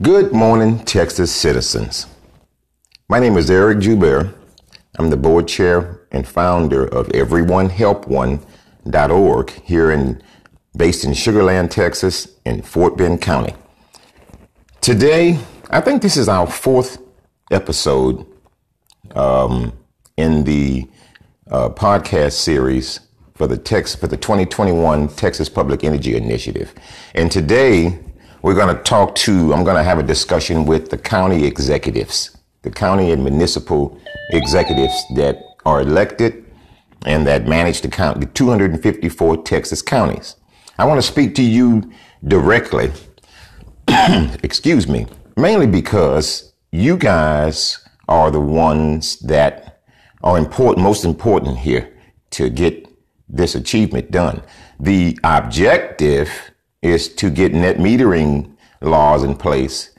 Good morning, Texas citizens. My name is Eric Joubert. I'm the board chair and founder of EveryoneHelpOne.org here in based in Sugar Land, Texas, in Fort Bend County. Today, I think this is our fourth episode um, in the uh, podcast series for the Tex for the 2021 Texas Public Energy Initiative. And today, we're going to talk to, I'm going to have a discussion with the county executives, the county and municipal executives that are elected and that manage the county, the 254 Texas counties. I want to speak to you directly, excuse me, mainly because you guys are the ones that are important, most important here to get this achievement done. The objective is to get net metering laws in place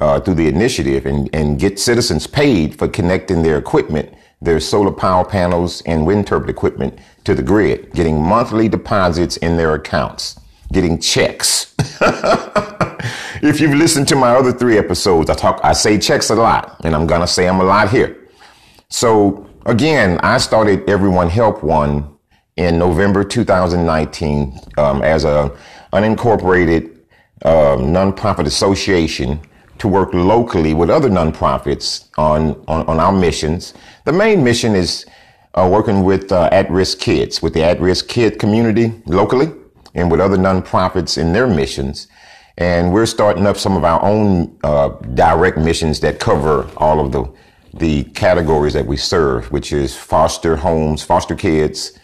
uh, through the initiative and, and get citizens paid for connecting their equipment, their solar power panels and wind turbine equipment to the grid, getting monthly deposits in their accounts, getting checks. if you've listened to my other three episodes, I talk, I say checks a lot, and I'm gonna say them a lot here. So again, I started Everyone Help One in November 2019 um, as a unincorporated um, nonprofit association to work locally with other nonprofits on, on, on our missions. The main mission is uh, working with uh, at-risk kids, with the at-risk kid community locally and with other nonprofits in their missions. And we're starting up some of our own uh, direct missions that cover all of the, the categories that we serve, which is foster homes, foster kids.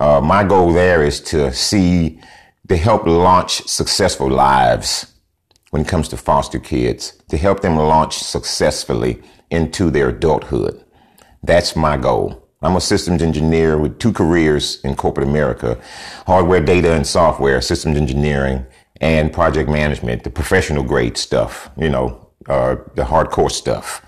Uh, my goal there is to see to help launch successful lives when it comes to foster kids, to help them launch successfully into their adulthood. That's my goal. I'm a systems engineer with two careers in corporate America, hardware, data, and software, systems engineering, and project management, the professional grade stuff, you know, uh, the hardcore stuff.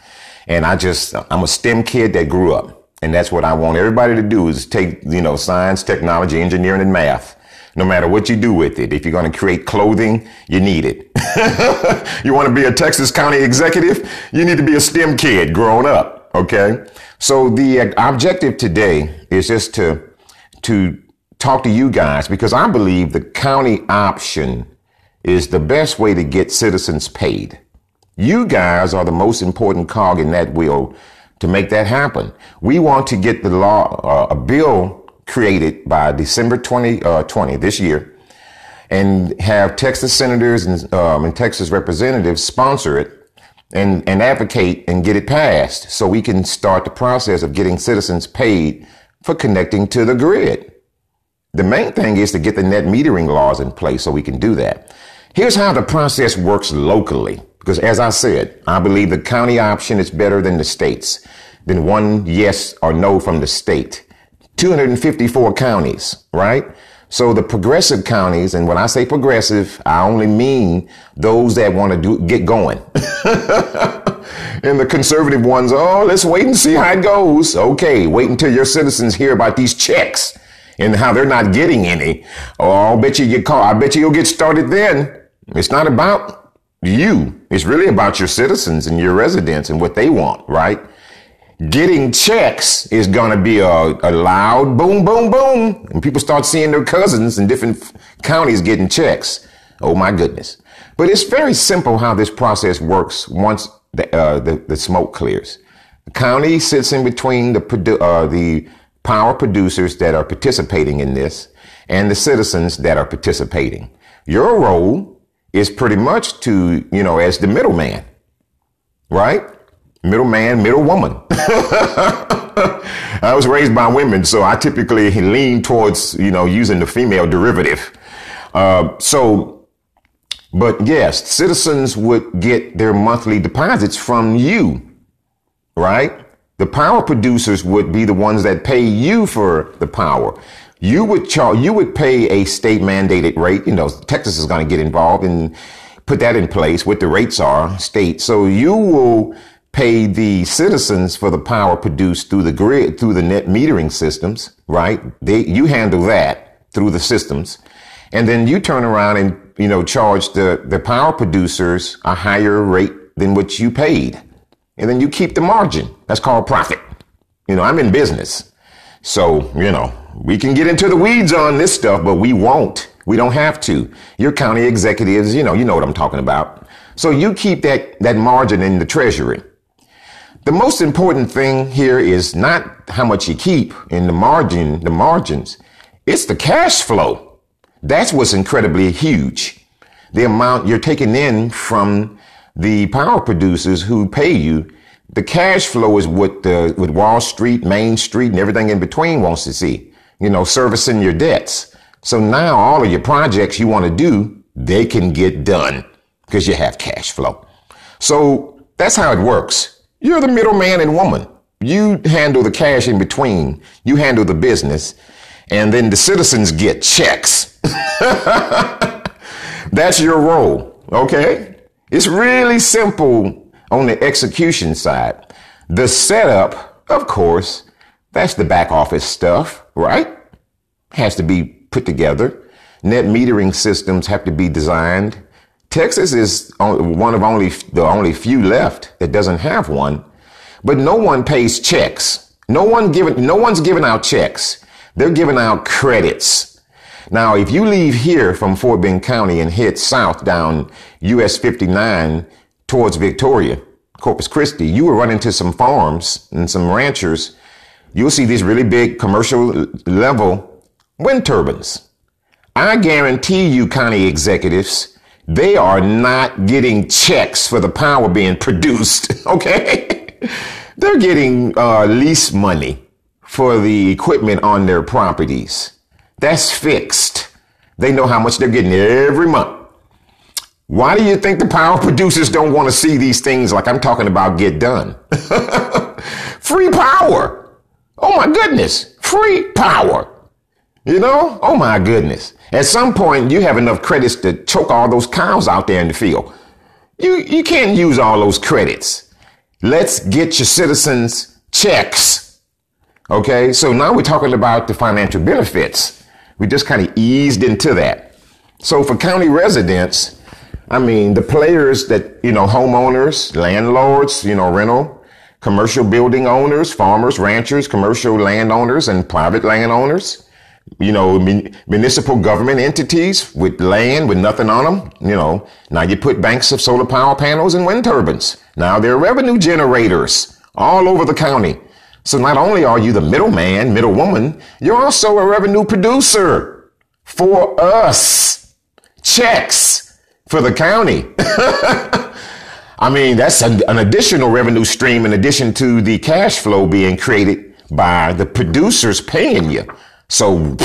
And I just, I'm a STEM kid that grew up. And that's what I want everybody to do is take, you know, science, technology, engineering, and math no matter what you do with it. If you're going to create clothing, you need it. you want to be a Texas County executive, you need to be a STEM kid growing up. Okay. So the objective today is just to, to talk to you guys because I believe the county option is the best way to get citizens paid. You guys are the most important cog in that wheel to make that happen. We want to get the law, uh, a bill created by December 2020 uh, this year and have Texas senators and, um, and Texas representatives sponsor it and, and advocate and get it passed so we can start the process of getting citizens paid for connecting to the grid. The main thing is to get the net metering laws in place so we can do that. Here's how the process works locally. Because as I said, I believe the county option is better than the states, than one yes or no from the state. 254 counties, right? So the progressive counties, and when I say progressive, I only mean those that want to do get going. and the conservative ones, oh, let's wait and see how it goes. Okay, wait until your citizens hear about these checks and how they're not getting any. Oh, I'll bet you get caught. I bet you you'll get started then. It's not about you. It's really about your citizens and your residents and what they want, right? Getting checks is going to be a, a, loud boom, boom, boom. And people start seeing their cousins in different counties getting checks. Oh my goodness. But it's very simple how this process works once the, uh, the, the, smoke clears. The county sits in between the, uh, the power producers that are participating in this and the citizens that are participating. Your role is pretty much to, you know, as the middleman, right? Middleman, middle woman. I was raised by women, so I typically lean towards, you know, using the female derivative. Uh, so, but yes, citizens would get their monthly deposits from you, right? The power producers would be the ones that pay you for the power. You would charge, you would pay a state mandated rate. You know, Texas is going to get involved and put that in place, what the rates are, state. So you will pay the citizens for the power produced through the grid, through the net metering systems, right? They, you handle that through the systems. And then you turn around and you know, charge the, the power producers a higher rate than what you paid. And then you keep the margin. That's called profit. You know, I'm in business. So, you know, we can get into the weeds on this stuff, but we won't. We don't have to. Your county executives, you know, you know what I'm talking about. So you keep that, that margin in the treasury. The most important thing here is not how much you keep in the margin, the margins. It's the cash flow. That's what's incredibly huge. The amount you're taking in from the power producers who pay you. The cash flow is what the, what Wall Street, Main Street, and everything in between wants to see. You know, servicing your debts. So now all of your projects you want to do, they can get done because you have cash flow. So that's how it works. You're the middleman and woman. You handle the cash in between. You handle the business. And then the citizens get checks. That's your role. Okay. It's really simple on the execution side. The setup, of course, that's the back office stuff, right? Has to be put together. Net metering systems have to be designed. Texas is one of only the only few left that doesn't have one, but no one pays checks. No one given, no one's giving out checks. They're giving out credits. Now, if you leave here from Fort Bend County and head south down US 59 towards Victoria, Corpus Christi, you will run into some farms and some ranchers. You'll see these really big commercial level wind turbines. I guarantee you, county executives, they are not getting checks for the power being produced. Okay. They're getting uh, lease money for the equipment on their properties. That's fixed. They know how much they're getting every month. Why do you think the power producers don't want to see these things like I'm talking about get done? Free power. Oh my goodness. Free power. You know? Oh my goodness. At some point, you have enough credits to choke all those cows out there in the field. You, you can't use all those credits. Let's get your citizens checks. Okay. So now we're talking about the financial benefits. We just kind of eased into that. So for county residents, I mean, the players that, you know, homeowners, landlords, you know, rental, commercial building owners, farmers, ranchers, commercial landowners, and private landowners you know, municipal government entities with land with nothing on them. You know, now you put banks of solar power panels and wind turbines. Now they're revenue generators all over the county. So not only are you the middleman, middlewoman, you're also a revenue producer for us. Checks for the county. I mean, that's an, an additional revenue stream in addition to the cash flow being created by the producers paying you. So,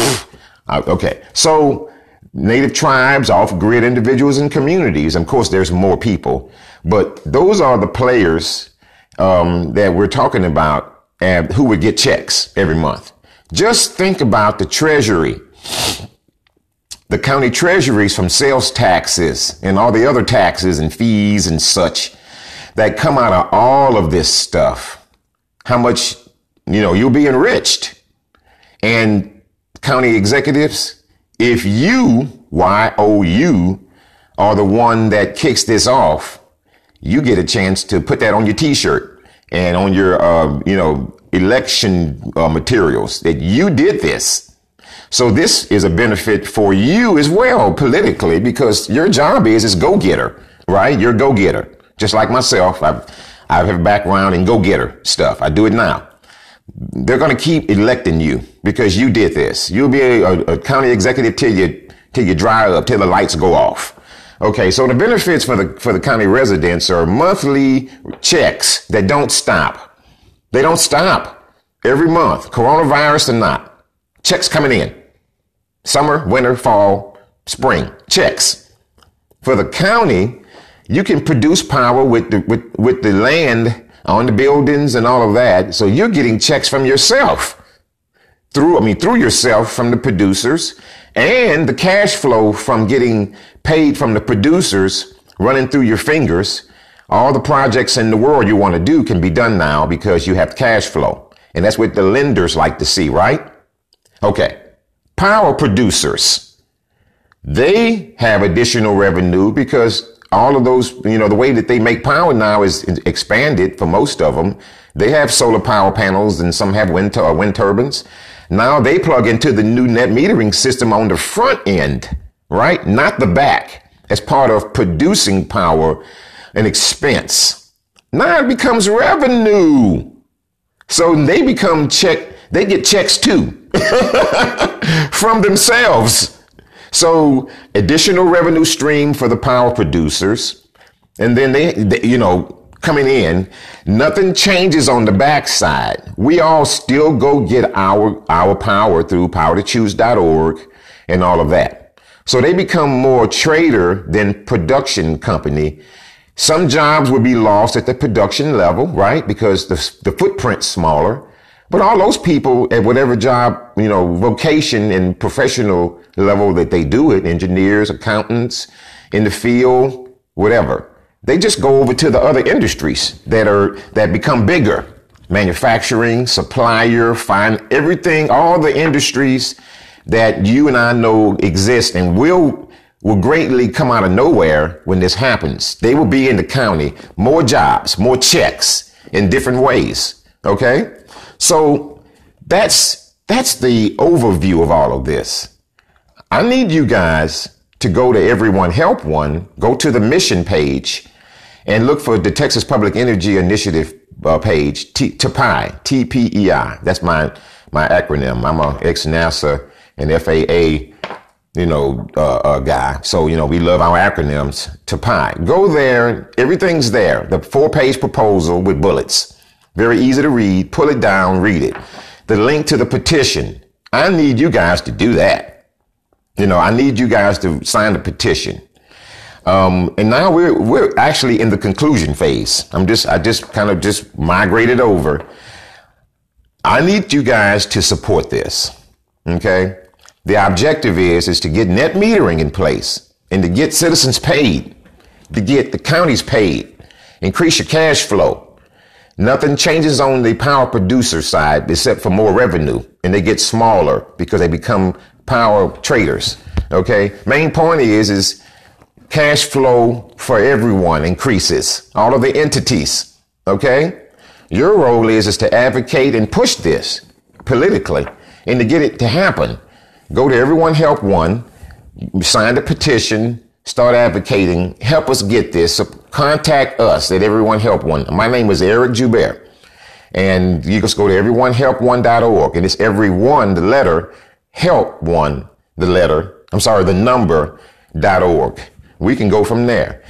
okay. So, native tribes, off grid individuals, and communities. Of course, there's more people, but those are the players um, that we're talking about and who would get checks every month. Just think about the treasury, the county treasuries from sales taxes and all the other taxes and fees and such that come out of all of this stuff. How much, you know, you'll be enriched. And county executives, if you, Y-O-U, are the one that kicks this off, you get a chance to put that on your t-shirt and on your, uh, you know, election uh, materials that you did this. So this is a benefit for you as well politically because your job is is go getter, right? You're go getter. Just like myself, I've, I have a background in go getter stuff. I do it now they're going to keep electing you because you did this. You'll be a, a, county executive till you till you dry up, till the lights go off. Okay, so the benefits for the for the county residents are monthly checks that don't stop. They don't stop every month, coronavirus or not. Checks coming in. Summer, winter, fall, spring. Checks. For the county, you can produce power with the with, with the land on the buildings and all of that. So you're getting checks from yourself through, I mean, through yourself from the producers and the cash flow from getting paid from the producers running through your fingers. All the projects in the world you want to do can be done now because you have cash flow. And that's what the lenders like to see, right? Okay. Power producers. They have additional revenue because all of those, you know, the way that they make power now is expanded for most of them. They have solar power panels and some have wind, uh, wind turbines. Now they plug into the new net metering system on the front end, right? Not the back as part of producing power and expense. Now it becomes revenue. So they become check, they get checks too from themselves. So additional revenue stream for the power producers. And then they, they, you know, coming in, nothing changes on the backside. We all still go get our, our power through powertochoose.org and all of that. So they become more trader than production company some jobs would be lost at the production level, right? Because the, the footprint's smaller. But all those people at whatever job, you know, vocation and professional level that they do it, engineers, accountants, in the field, whatever, they just go over to the other industries that are, that become bigger. Manufacturing, supplier, find everything, all the industries that you and I know exist and will will greatly come out of nowhere when this happens. They will be in the county, more jobs, more checks in different ways. Okay. So that's, that's the overview of all of this. I need you guys to go to Everyone Help One, go to the mission page and look for the Texas Public Energy Initiative uh, page, T- TPEI, T-P-E-I. That's my, my acronym. I'm a ex-NASA and FAA you know, uh, uh, guy. So, you know, we love our acronyms to pi. Go there. Everything's there. The four page proposal with bullets. Very easy to read. Pull it down, read it. The link to the petition. I need you guys to do that. You know, I need you guys to sign the petition. Um, and now we're, we're actually in the conclusion phase. I'm just, I just kind of just migrated over. I need you guys to support this. Okay. The objective is, is to get net metering in place and to get citizens paid, to get the counties paid, increase your cash flow. Nothing changes on the power producer side except for more revenue and they get smaller because they become power traders. Okay. Main point is, is cash flow for everyone increases, all of the entities. Okay. Your role is, is to advocate and push this politically and to get it to happen. Go to Everyone Help One, sign the petition, start advocating, help us get this. Contact us at Everyone Help One. My name is Eric Joubert. And you just go to everyonehelp1.org and it's everyone, the letter, help one, the letter, I'm sorry, the number, dot org. We can go from there.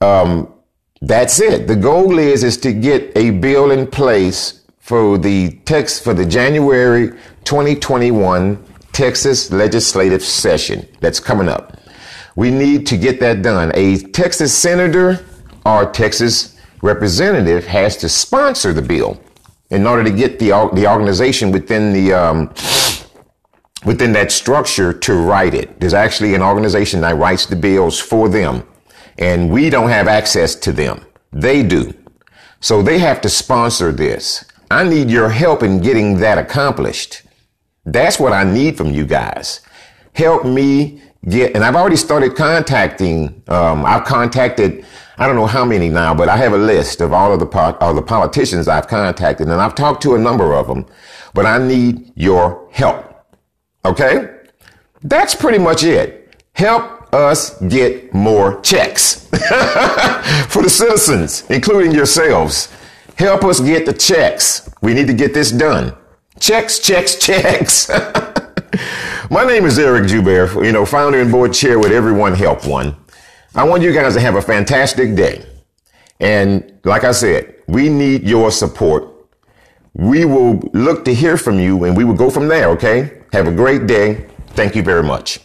Um, that's it. The goal is, is to get a bill in place for the text for the January 2021 Texas legislative session that's coming up. We need to get that done. A Texas senator or Texas representative has to sponsor the bill in order to get the the organization within the um, within that structure to write it. There's actually an organization that writes the bills for them, and we don't have access to them. They do. So they have to sponsor this. I need your help in getting that accomplished. That's what I need from you guys. Help me get, and I've already started contacting, um, I've contacted, I don't know how many now, but I have a list of all of the, all the politicians I've contacted and I've talked to a number of them, but I need your help. Okay? That's pretty much it. Help us get more checks for the citizens, including yourselves. Help us get the checks. We need to get this done. Checks, checks, checks. My name is Eric Joubert, you know, founder and board chair with Everyone Help One. I want you guys to have a fantastic day. And like I said, we need your support. We will look to hear from you and we will go from there, okay? Have a great day. Thank you very much.